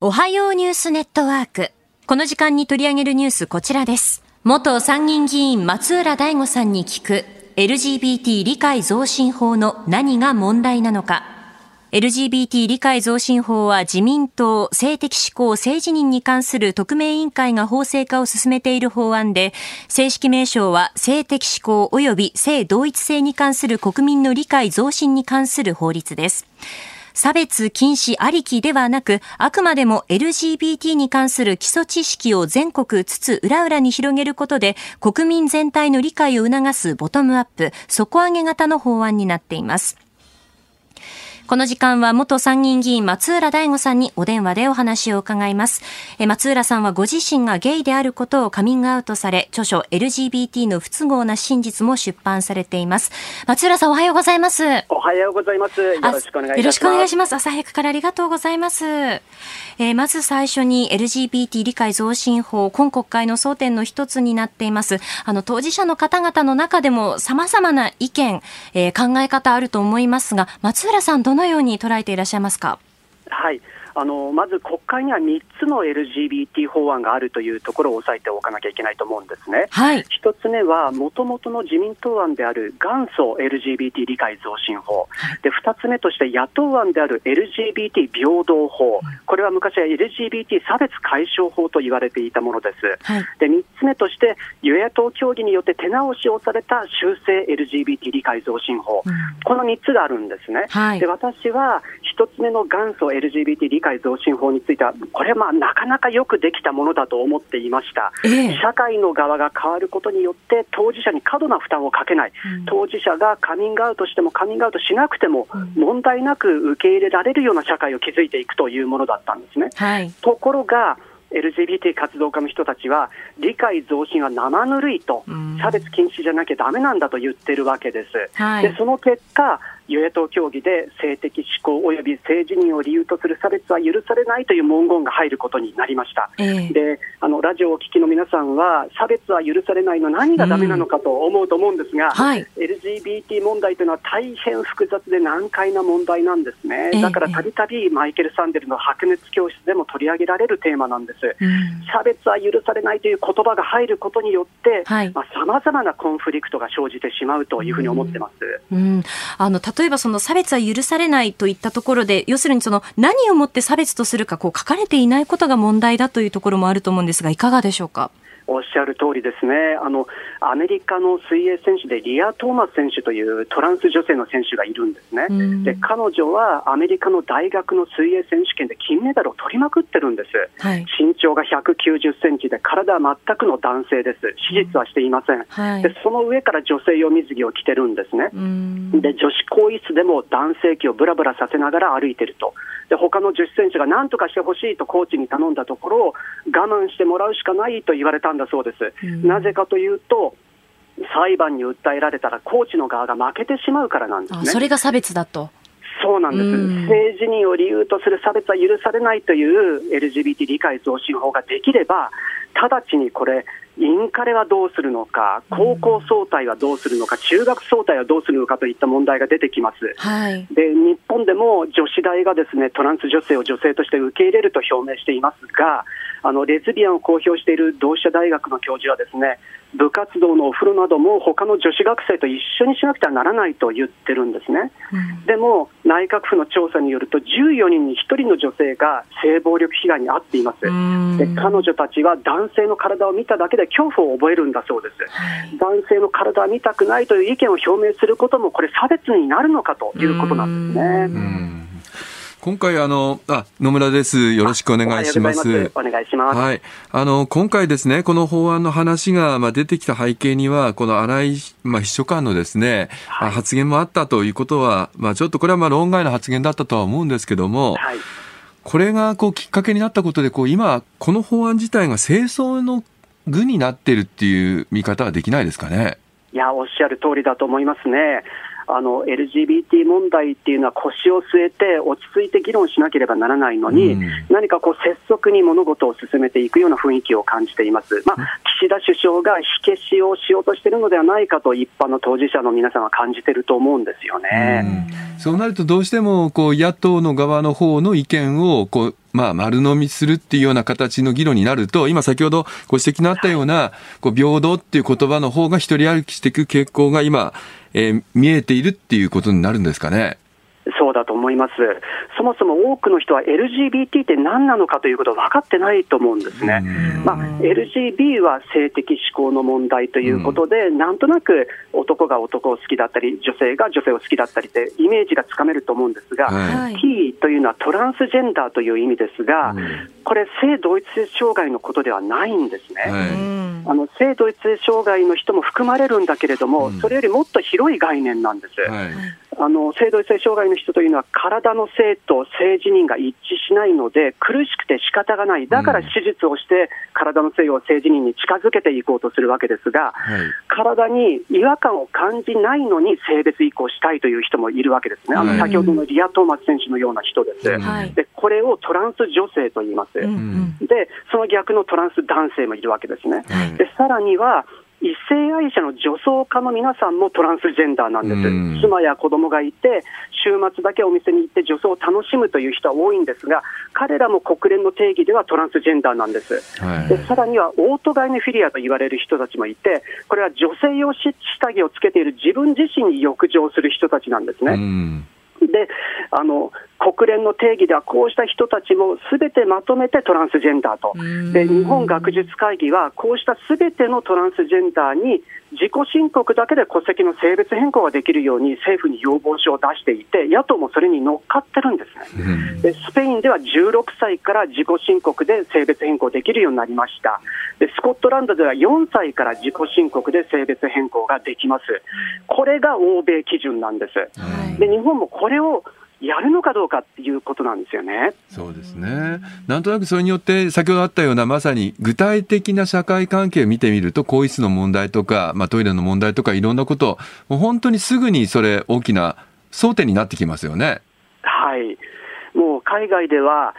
おはようニュースネットワーク。この時間に取り上げるニュースこちらです。元参議院議員松浦大吾さんに聞く LGBT 理解増進法の何が問題なのか。LGBT 理解増進法は自民党性的指向性自認に関する特命委員会が法制化を進めている法案で、正式名称は性的指向及び性同一性に関する国民の理解増進に関する法律です。差別禁止ありきではなく、あくまでも LGBT に関する基礎知識を全国つつ裏裏に広げることで、国民全体の理解を促すボトムアップ、底上げ型の法案になっています。この時間は元参議院議員松浦大吾さんにお電話でお話を伺います。え松浦さんはご自身がゲイであることをカミングアウトされ、著書 LGBT の不都合な真実も出版されています。松浦さんおはようございます。おはようございます。よろしくお願いします。よろしくお願いします。朝早くからありがとうございます。えー、まず最初に LGBT 理解増進法、今国会の争点の一つになっています。あの、当事者の方々の中でも様々な意見、えー、考え方あると思いますが、松浦さんどのように捉えていらっしゃいますか？はいあのまず国会には3つの LGBT 法案があるというところを押さえておかなきゃいけないと思うんですね。はい、1つ目は、もともとの自民党案である元祖 LGBT 理解増進法、で2つ目として野党案である LGBT 平等法、これは昔は LGBT 差別解消法と言われていたものです。はい、で3つ目として、与野党協議によって手直しをされた修正 LGBT 理解増進法、うん、この3つがあるんですね。はい、で私は1つ目の元祖 LGBT 理解増進法については、これはまあなかなかよくできたものだと思っていました、えー、社会の側が変わることによって、当事者に過度な負担をかけない、うん、当事者がカミングアウトしてもカミングアウトしなくても、問題なく受け入れられるような社会を築いていくというものだったんですね。はい、ところが LGBT 活動家の人たちは、理解増進は生ぬるいと、差別禁止じゃなきゃだめなんだと言ってるわけです。はい、でその結果、与野党協議で性的指向及び性自認を理由とする差別は許されないという文言が入ることになりました、えー、であのラジオをお聞きの皆さんは差別は許されないの何がだめなのかと思うと思うんですが、うんはい、LGBT 問題というのは大変複雑で難解な問題なんですね、だからたびたびマイケル・サンデルの白熱教室でも取り上げられるテーマなんです、うん、差別は許されないという言葉が入ることによってさまざ、まなコンフリクトが生じてしまうというふうに思ってます。うん、うん、あの例えばその差別は許されないといったところで、要するにその何をもって差別とするかこう書かれていないことが問題だというところもあると思うんですが、いかがでしょうか？おっしゃる通りですね。あの、アメリカの水泳選手でリア・トーマス選手というトランス女性の選手がいるんですね、で彼女はアメリカの大学の水泳選手権で金メダルを取りまくってるんです、はい、身長が190センチで、体は全くの男性です、手術はしていません、はい、でその上から女性用水着を着てるんですね、で女子更衣室でも男性器をぶらぶらさせながら歩いてると。で他の女子選手が何とかしてほしいとコーチに頼んだところ我慢してもらうしかないと言われたんだそうです。うん、なぜかというと裁判に訴えられたらコーチの側が負けてしまうからなんですね。それが差別だと。そうなんです、政治にを理由とする差別は許されないという LGBT 理解増進法ができれば、直ちにこれ、インカレはどうするのか、高校総体はどうするのか、中学総体はどうするのかといった問題が出てきます。はい、で日本でも女子大がですねトランス女性を女性として受け入れると表明していますが、あのレズビアンを公表している同志社大学の教授はですね部活動のお風呂なども他の女子学生と一緒にしなくてはならないと言ってるんですね、うん、でも内閣府の調査によると14人に1人の女性が性暴力被害に遭っています、で彼女たちは男性の体を見ただけで恐怖を覚えるんだそうです、はい、男性の体は見たくないという意見を表明することもこれ差別になるのかということなんですね。今回あのあ野村です。よろしくお願いします。お願いします。はい。あの今回ですね、この法案の話がまあ出てきた背景にはこの新井まあ秘書官のですね、はい、発言もあったということはまあちょっとこれはまあ論外の発言だったとは思うんですけども。はい。これがこうきっかけになったことでこう今この法案自体が清掃の具になっているっていう見方はできないですかね？いやおっしゃる通りだと思いますね。あの LGBT 問題っていうのは腰を据えて落ち着いて議論しなければならないのに、うん、何かこう拙速に物事を進めていくような雰囲気を感じています、まあ、岸田首相が火消しをしようとしているのではないかと一般の当事者の皆さんは感じていると思うんですよね、うん、そうなるとどうしてもこう野党の側の方の意見をこうまあ、丸飲みするっていうような形の議論になると、今先ほどご指摘のあったような、こう平等っていう言葉の方が一人歩きしていく傾向が今、えー、見えているっていうことになるんですかね。そうだと思います。そもそも多くの人は LGBT って何なのかということを分かってないと思うんですね。まあ、LGB は性的指向の問題ということで、うん、なんとなく男が男を好きだったり、女性が女性を好きだったりってイメージがつかめると思うんですが、はい、T というのはトランスジェンダーという意味ですが、うん、これ、性同一性障害のことではないんですね。はいあの性同一性障害の人も含まれるんだけれども、それよりもっと広い概念なんです。はいあの性同一性障害の人というのは体の性と性自認が一致しないので苦しくて仕方がない。だから手術をして体の性を性自認に近づけていこうとするわけですが、はい、体に違和感を感じないのに性別移行したいという人もいるわけですね、あの先ほどのリア・トーマス選手のような人です、はい、でこれをトランス女性と言います、うん、でその逆のトランス男性もいるわけですね。はい、でさらには異性愛者の女装家の皆さんもトランスジェンダーなんです、妻や子供がいて、週末だけお店に行って女装を楽しむという人は多いんですが、彼らも国連の定義ではトランスジェンダーなんです、はい、でさらにはオートガイネフィリアと言われる人たちもいて、これは女性用下着をつけている自分自身に浴場する人たちなんですね。であの国連の定義ではこうした人たちもすべてまとめてトランスジェンダーと、で日本学術会議はこうしたすべてのトランスジェンダーに自己申告だけで戸籍の性別変更ができるように政府に要望書を出していて、野党もそれに乗っかってるんですね、でスペインでは16歳から自己申告で性別変更できるようになりました、でスコットランドでは4歳から自己申告で性別変更ができます、これが欧米基準なんです。で日本もこれをやるのかどうかっていうことなんですよね。そうですね。なんとなくそれによって、先ほどあったようなまさに具体的な社会関係を見てみると、更衣室の問題とか、まあ、トイレの問題とか、いろんなこと、もう本当にすぐにそれ、大きな争点になってきますよね。はい。もう海外では、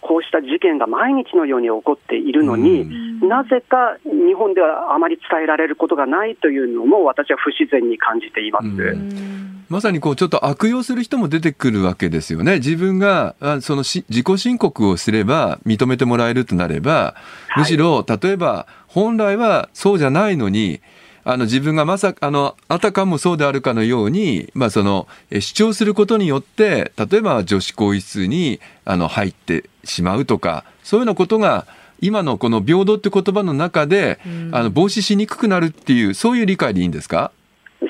こうした事件が毎日のように起こっているのに、なぜか日本ではあまり伝えられることがないというのも、私は不自然に感じています。まさにこうちょっと悪用する人も出てくるわけですよね。自分がその自己申告をすれば認めてもらえるとなれば、むしろ例えば本来はそうじゃないのに、あの自分がまさか、あの、あたかもそうであるかのように、まあその、主張することによって、例えば女子更衣室にあの入ってしまうとか、そういうようなことが、今のこの平等って言葉の中で、あの防止しにくくなるっていう、そういう理解でいいんですか？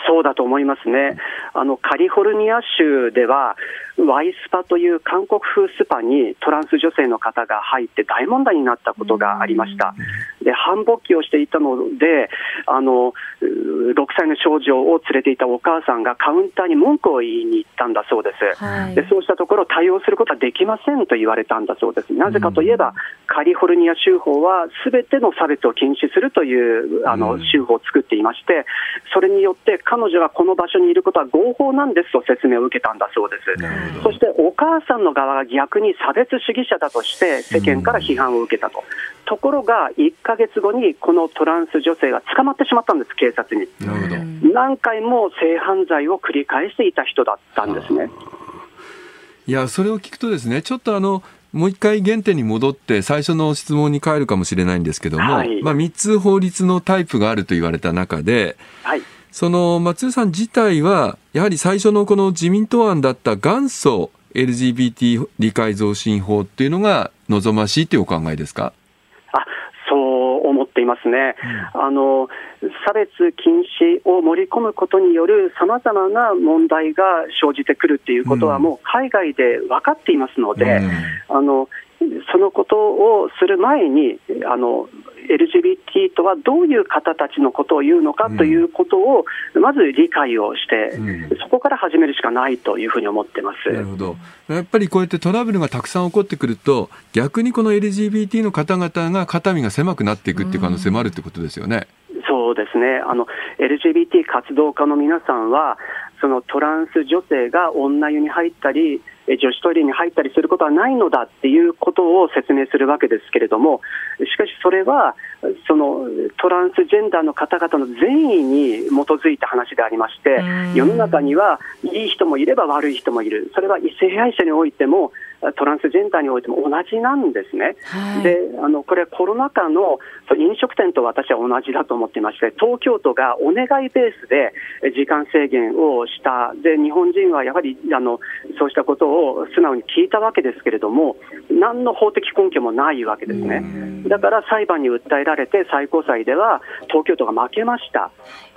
そうだと思いますね。あのカリフォルニア州では、ワイスパという韓国風スパにトランス女性の方が入って大問題になったことがありました。で繁忙期をしていたのであの、6歳の少女を連れていたお母さんがカウンターに文句を言いに行ったんだそうです、はい、でそうしたところ、対応することはできませんと言われたんだそうです、なぜかといえば、うん、カリフォルニア州法はすべての差別を禁止するというあの州法を作っていまして、それによって彼女がこの場所にいることは合法なんですと説明を受けたんだそうです。そしてお母さんの側が逆に差別主義者だとして世間から批判を受けたと。ところが1ヶか月後にこのトランス女性が捕まってしまったんです、警察に。何回も性犯罪を繰り返していた人だったんですね。いや、それを聞くとですね、ちょっとあの、もう一回原点に戻って最初の質問に変えるかもしれないんですけども、はい、まあ、3つ法律のタイプがあると言われた中で、はい、その松江さん自体はやはり最初のこの自民党案だった元祖 LGBT 理解増進法っていうのが望ましいというお考えですか？思っていますね、うん、あの差別禁止を盛り込むことによるさまざまな問題が生じてくるということは、もう海外で分かっていますので、うん、あのそのことをする前にあの LGBT とはどういう方たちのことを言うのかということを、まず理解をして、うん、そこから始めるしかないというふうに思ってます。なるほど。やっぱりこうやってトラブルがたくさん起こってくると、逆にこの LGBT の方々が肩身が狭くなっていくっていう可能性もあるってことですよね。そうですね。あの LGBT 活動家の皆さんはそのトランス女性が女湯に入ったり、女子トイレに入ったりすることはないのだっていうことを説明するわけですけれども、しかしそれは、そのトランスジェンダーの方々の善意に基づいた話でありまして、世の中にはいい人もいれば悪い人もいる、それは異性愛者においても、トランスジェンダーにおいても同じなんですね。はい、であのこれ、コロナ禍の飲食店と私は同じだと思っていまして、東京都がお願いベースで時間制限をした、で日本人はやはりあのそうしたことを素直に聞いたわけですけれども、何の法的根拠もないわけですね。だから裁判に訴えられて、最高裁では東京都が負けました。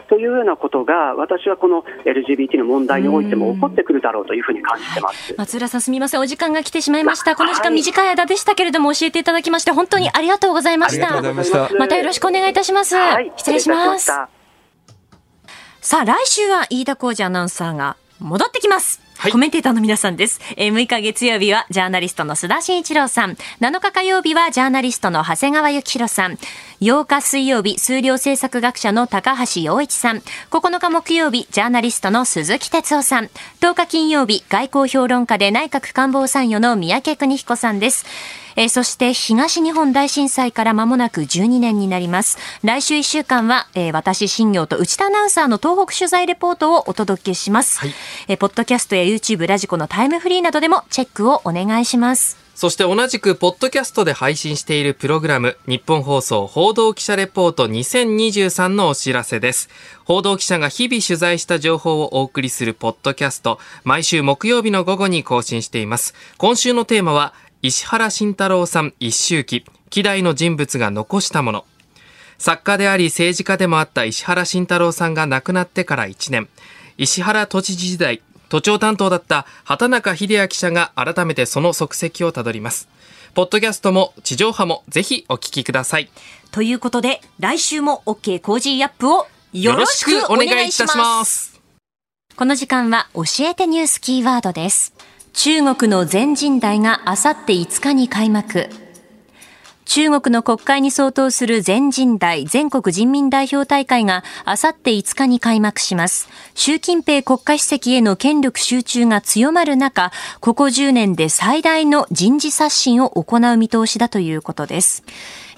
というようなことが、私はこの LGBT の問題においても起こってくるだろうというふうに感じてます、松浦さん、すみません、お時間が来てしまいました。この時間、短い間でしたけれども、教えていただきまして、本当にありがとうございました。ままたよろしくお願いいたします。はい、失礼します。さあ、来週は飯田浩二アナウンサーが戻ってきます。はい、コメンテーターの皆さんです。えー、6日月曜日はジャーナリストの須田慎一郎さん。7日火曜日はジャーナリストの長谷川幸宏さん。8日水曜日、数量政策学者の高橋洋一さん。9日木曜日、ジャーナリストの鈴木哲夫さん。10日金曜日、外交評論家で内閣官房参与の三宅邦彦さんです。えー、そして東日本大震災から間もなく12年になります。来週1週間は、えー、私、新業と内田アナウンサーの東北取材レポートをお届けします。はい、えー、ポッドキャストや YouTube、ラジコのタイムフリーなどでもチェックをお願いします。そして同じく、ポッドキャストで配信しているプログラム、日本放送報道記者レポート2023のお知らせです。報道記者が日々取材した情報をお送りするポッドキャスト、毎週木曜日の午後に更新しています。今週のテーマは、石原慎太郎さん一周期、希代の人物が残したもの。作家であり政治家でもあった石原慎太郎さんが亡くなってから1年。石原都知事時代、都庁担当だった畑中秀也記者が改めてその足跡をたどります。ポッドキャストも地上波もぜひお聞きください。ということで、来週も OK コージーアップをよろしくお願いいたします。この時間は教えてニュースキーワードです。中国の全人代があさって5日に開幕。中国の国会に相当する全人代全国人民代表大会があさって5日に開幕します。習近平国家主席への権力集中が強まる中、ここ10年で最大の人事刷新を行う見通しだということです。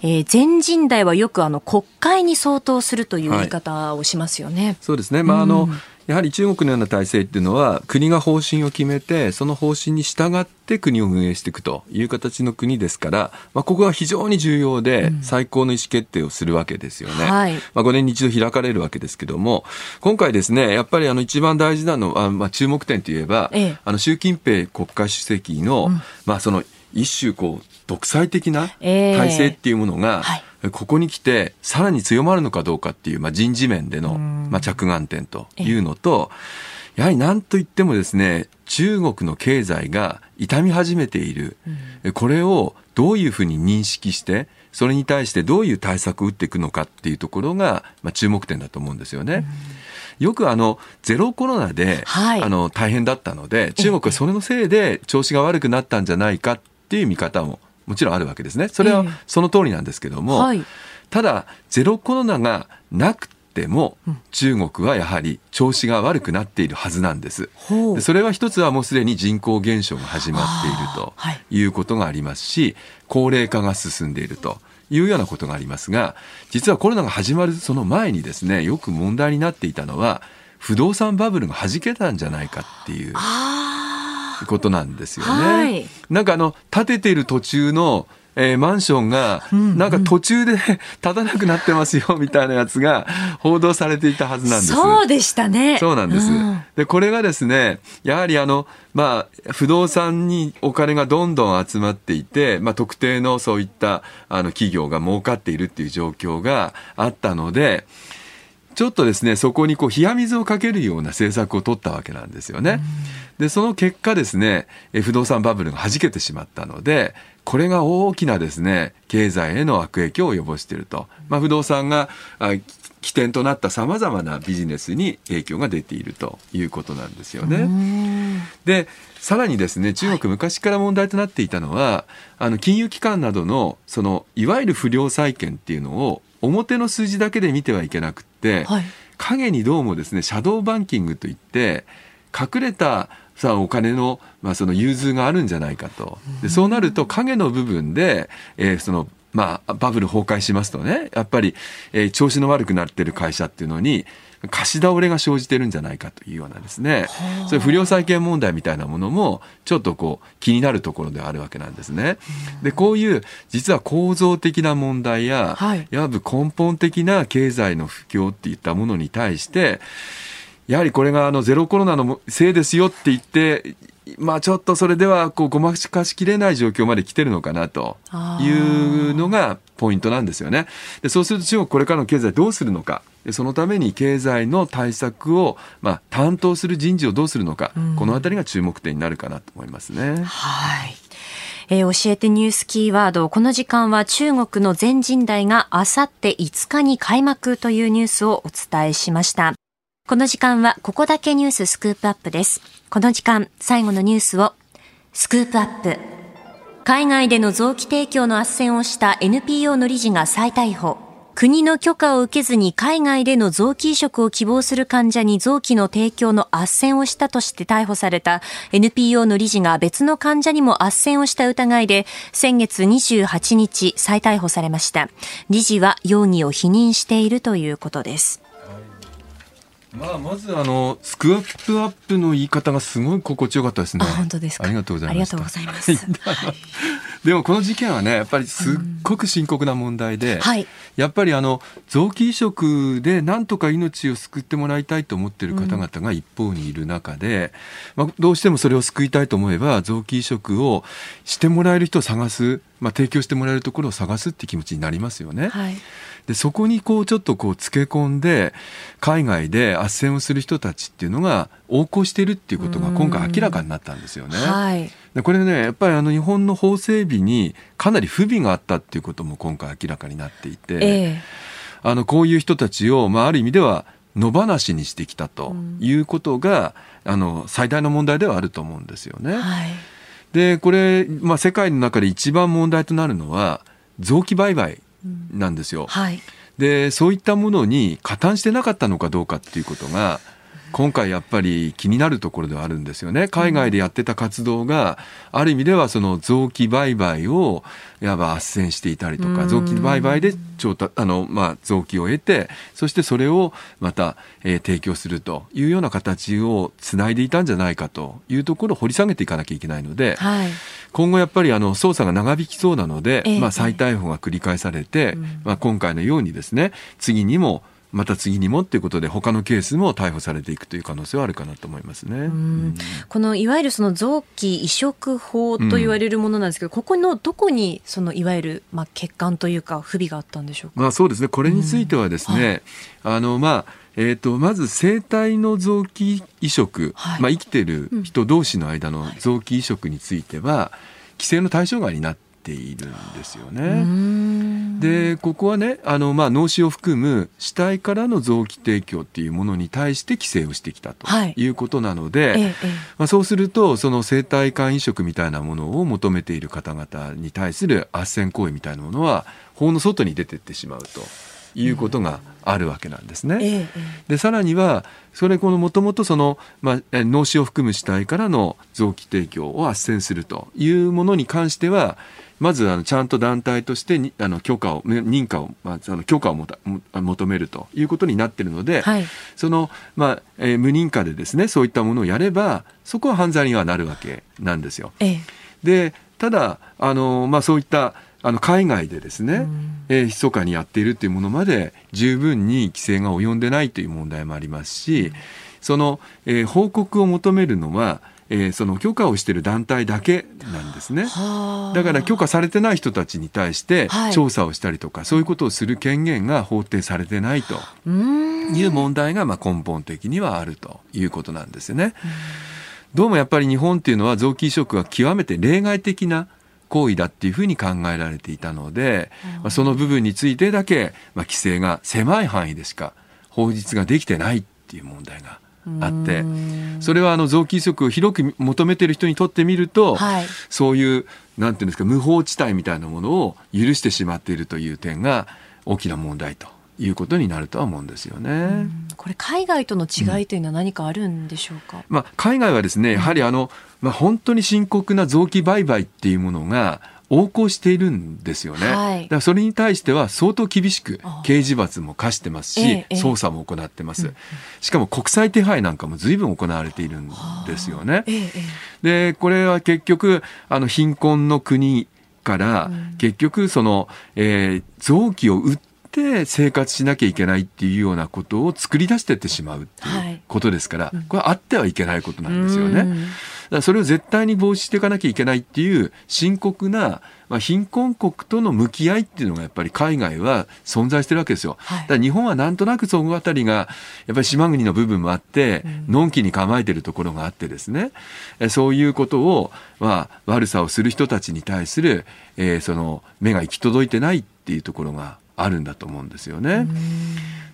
えー、全人代はよくあの国会に相当するという言い方をしますよね。はい、そうですね。まあ、あの、うんやはり中国のような体制っていうのは国が方針を決めてその方針に従って国を運営していくという形の国ですから、まあ、ここは非常に重要で最高の意思決定をするわけですよね。うんはい、まあ、5年に一度開かれるわけですけども今回ですねやっぱりあの一番大事なのは、まあ、注目点といえば、ええ、あの習近平国家主席の、うん、まあその一種こう独裁的な体制っていうものが、えーはいここに来てさらに強まるのかどうかっていう、まあ、人事面での、まあ、着眼点というのと、やはり何といってもですね中国の経済が痛み始めている、これをどういうふうに認識してそれに対してどういう対策を打っていくのかっていうところが、まあ、注目点だと思うんですよね。よくあのゼロコロナで、はい、あの大変だったので中国はそれのせいで調子が悪くなったんじゃないかっていう見方ももちろんあるわけですね。それはその通りなんですけども、えーはい、ただゼロコロナがなくっても、中国はやはり調子が悪くなっているはずなんです。でそれは一つはもうすでに人口減少が始まっているということがありますし、高齢化が進んでいると。いうようなことがありますが、実はコロナが始まるその前にですね、よく問題になっていたのは、不動産バブルが弾けたんじゃないかっていうことなんですよね。はい、なんかあの、建てている途中のえー、マンションが、なんか途中で 立たなくなってますよ、みたいなやつが報道されていたはずなんです。そうでしたね。そうなんです。うん、で、これがですね、やはりあの、まあ、不動産にお金がどんどん集まっていて、まあ、特定のそういったあの企業が儲かっているっていう状況があったので、ちょっとですね、そこにこう冷や水をかけるような政策を取ったわけなんですよね。で、その結果ですね、不動産バブルが弾けてしまったので、これが大きなですね、経済への悪影響を及ぼしていると。まあ、不動産が起点となったさまざまなビジネスに影響が出ているということなんですよね。で、さらにですね、中国昔から問題となっていたのは、はい、あの、金融機関などの、その、いわゆる不良債権っていうのを表の数字だけで見てはいけなくって、はい、影にどうもですねシャドーバンキングといって隠れたさお金の,、まあその融通があるんじゃないかと。でそうなると影の部分で、えー、そのまあ、バブル崩壊しますとねやっぱり、えー、調子の悪くなってる会社っていうのに貸し倒れが生じてるんじゃないかというようなですね、そういう不良債権問題みたいなものも、ちょっとこう、気になるところではあるわけなんですね。で、こういう、実は構造的な問題や、はい、いわゆる根本的な経済の不況っていったものに対して、やはりこれがあのゼロコロナのせいですよって言って、まあちょっとそれではこうごまかしきれない状況まで来てるのかなというのがポイントなんですよね。でそうすると中国これからの経済どうするのか。そのために経済の対策を、まあ、担当する人事をどうするのか、うん、このあたりが注目点になるかなと思いますね。はい。えー、教えてニュースキーワード。この時間は中国の全人代があさって5日に開幕というニュースをお伝えしました。この時間はここだけニューススクープアップです。この時間、最後のニュースをスクープアップ。海外での臓器提供の斡旋をした NPO の理事が再逮捕。国の許可を受けずに海外での臓器移植を希望する患者に臓器の提供の斡旋をしたとして逮捕された NPO の理事が別の患者にも斡旋をした疑いで先月28日再逮捕されました。理事は容疑を否認しているということです。まあ、まずあのスクワップアップの言い方がすごい心地よかったですね。本当ですありがとうございます。ありがとうございます。でもこの事件はねやっぱりすっごく深刻な問題で、うん。はい、やっぱりあの臓器移植でなんとか命を救ってもらいたいと思っている方々が一方にいる中で、うん、まあ、どうしてもそれを救いたいと思えば臓器移植をしてもらえる人を探す、まあ、提供してもらえるところを探すって気持ちになりますよね。はいでそこにこうちょっとこうつけ込んで海外で斡旋をする人たちっていうのが横行しているっていうことが今回明らかになったんですよね。はい、でこれねやっぱりあの日本の法整備にかなり不備があったっていうことも今回明らかになっていて、えー、あのこういう人たちを、まあ、ある意味では野放しにしてきたということが、あの最大の問題ではあると思うんですよね。はい、でこれ、まあ、世界の中で一番問題となるのは臓器売買なんですよ。はい、でそういったものに加担してなかったのかどうかっていうことが今回やっぱり気になるところではあるんですよね。海外でやってた活動が、ある意味ではその臓器売買をいわば斡旋していたりとか、臓器売買で調達、あの、まあ、臓器を得て、そしてそれをまた、えー、提供するというような形をつないでいたんじゃないかというところを掘り下げていかなきゃいけないので、はい、今後やっぱりあの捜査が長引きそうなので、えー、まあ、再逮捕が繰り返されて、まあ、今回のようにですね、次にもまた次にもっていうことで他のケースも逮捕されていくという可能性はあるかなと思いますね。うん、このいわゆるその臓器移植法と言われるものなんですけど、うん、ここのどこにそのいわゆるまあ欠陥というか不備があったんでしょうか？まあそうですね。これについてはですね、うんはい、あのまあ。えーと、まず生体の臓器移植、はい、まあ、生きてる人同士の間の臓器移植については、規制の対象外になっているんですよね。でここはねあの、まあ、脳死を含む死体からの臓器提供っていうものに対して規制をしてきたということなので、はい、まあ、そうするとその生体肝移植みたいなものを求めている方々に対する斡旋行為みたいなものは法の外に出てってしまうと。いうことがあるわけなんですね。でさらにはそれこのもともとその、まあ、脳死を含む死体からの臓器提供を斡旋するというものに関してはまずあのちゃんと団体としてにあの許可を認可を、まあ、あの許可をもた求めるということになっているので、はい、その、まあえー、無認可でですねそういったものをやればそこは犯罪にはなるわけなんですよ。ええ、でただあの、まあ、そういったあの海外でですね、うん、えー、密かにやっているというものまで十分に規制が及んでないという問題もありますし、うん、その、えー、報告を求めるのはえー、その許可をしている団体だけなんですね。だから許可されてない人たちに対して調査をしたりとか、はい、そういうことをする権限が法定されてないという問題がまあ根本的にはあるということなんですよね。どうもやっぱり日本っていうのは臓器移植は極めて例外的な行為だっていうふうに考えられていたので、まあ、その部分についてだけ、まあ、規制が狭い範囲でしか法律ができてないっていう問題があってそれはあの臓器移植を広く求めている人にとってみると、はい、そういうなんていうんですか無法地帯みたいなものを許してしまっているという点が大きな問題ということになるとは思うんですよね。これ海外との違いというのは何かあるんでしょうか？うん、まあ海外はですねやはりあの、まあ本当に深刻な臓器売買っていうものが横行しているんですよね、はい、だからそれに対しては相当厳しく刑事罰も課してますし、ええ、捜査も行ってます、しかも国際手配なんかも随分行われているんですよね、え、でこれは結局あの貧困の国から結局その、えー、臓器を売って生活しなきゃいけないっていうようなことを作り出していってしまうっていうことですから、これはあってはいけないことなんですよね。だそれを絶対に防止していかなきゃいけないっていう深刻な、まあ、貧困国との向き合いっていうのがやっぱり海外は存在してるわけですよ。はい、だから日本はなんとなくそのあたりがやっぱり島国の部分もあって、のんきに構えてるところがあってですね、そういうことを、まあ、悪さをする人たちに対する、えー、その目が行き届いてないっていうところがあるんだと思うんですよね。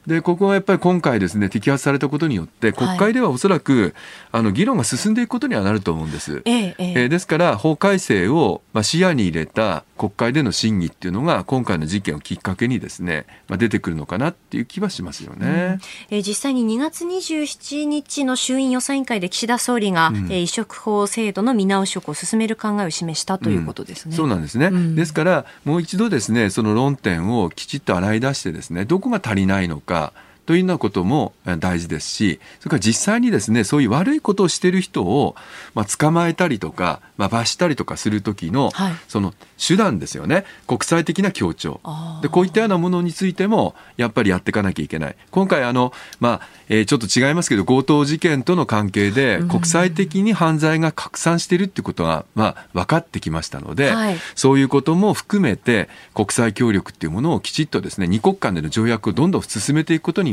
でここはやっぱり今回ですね摘発されたことによって国会ではおそらく、はい、あの議論が進んでいくことにはなると思うんです。えええー、ですから法改正を、まあ、視野に入れた国会での審議っていうのが今回の事件をきっかけにですね、まあ、出てくるのかなっていう気はしますよね、うん、えー、実際に2月27日の衆院予算委員会で岸田総理が、うん、えー、移植法制度の見直しを進める考えを示したということですね。うん、そうなんですね、ですからもう一度ですねその論点をきちっと洗い出してですねどこが足りないのかというようなことも大事ですし、それから実際にですね、そういう悪いことをしている人を、まあ、捕まえたりとか、まあ、罰したりとかする時の、はい、その手段ですよね。国際的な協調。で、こういったようなものについても、やっぱりやっていかなきゃいけない。今回、あの、まあ、えー、ちょっと違いますけど、強盗事件との関係で、国際的に犯罪が拡散しているってことが、まあ、分かってきましたので、はい、そういうことも含めて、国際協力っていうものをきちっとですね、二国間での条約をどんどん進めていくことに